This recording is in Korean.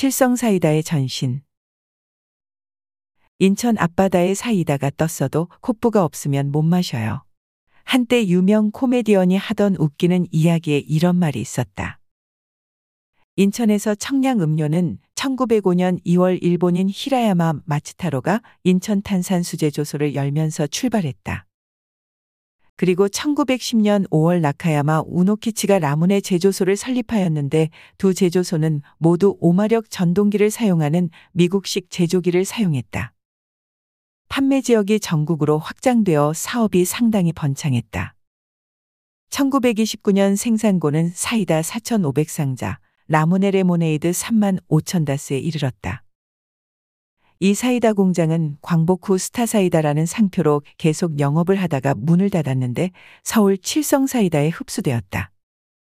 칠성사이다의 전신. 인천 앞바다의 사이다가 떴어도 콧부가 없으면 못 마셔요. 한때 유명 코미디언이 하던 웃기는 이야기에 이런 말이 있었다. 인천에서 청량 음료는 1905년 2월 일본인 히라야마 마츠타로가 인천 탄산수제 조소를 열면서 출발했다. 그리고 1910년 5월 나카야마 우노키치가 라문의 제조소를 설립하였는데 두 제조소는 모두 오마력 전동기를 사용하는 미국식 제조기를 사용했다. 판매 지역이 전국으로 확장되어 사업이 상당히 번창했다. 1929년 생산고는 사이다 4,500상자, 라모네 레모네이드 3만 5천 다스에 이르렀다. 이 사이다 공장은 광복 후 스타 사이다라는 상표로 계속 영업을 하다가 문을 닫았는데 서울 칠성 사이다에 흡수되었다.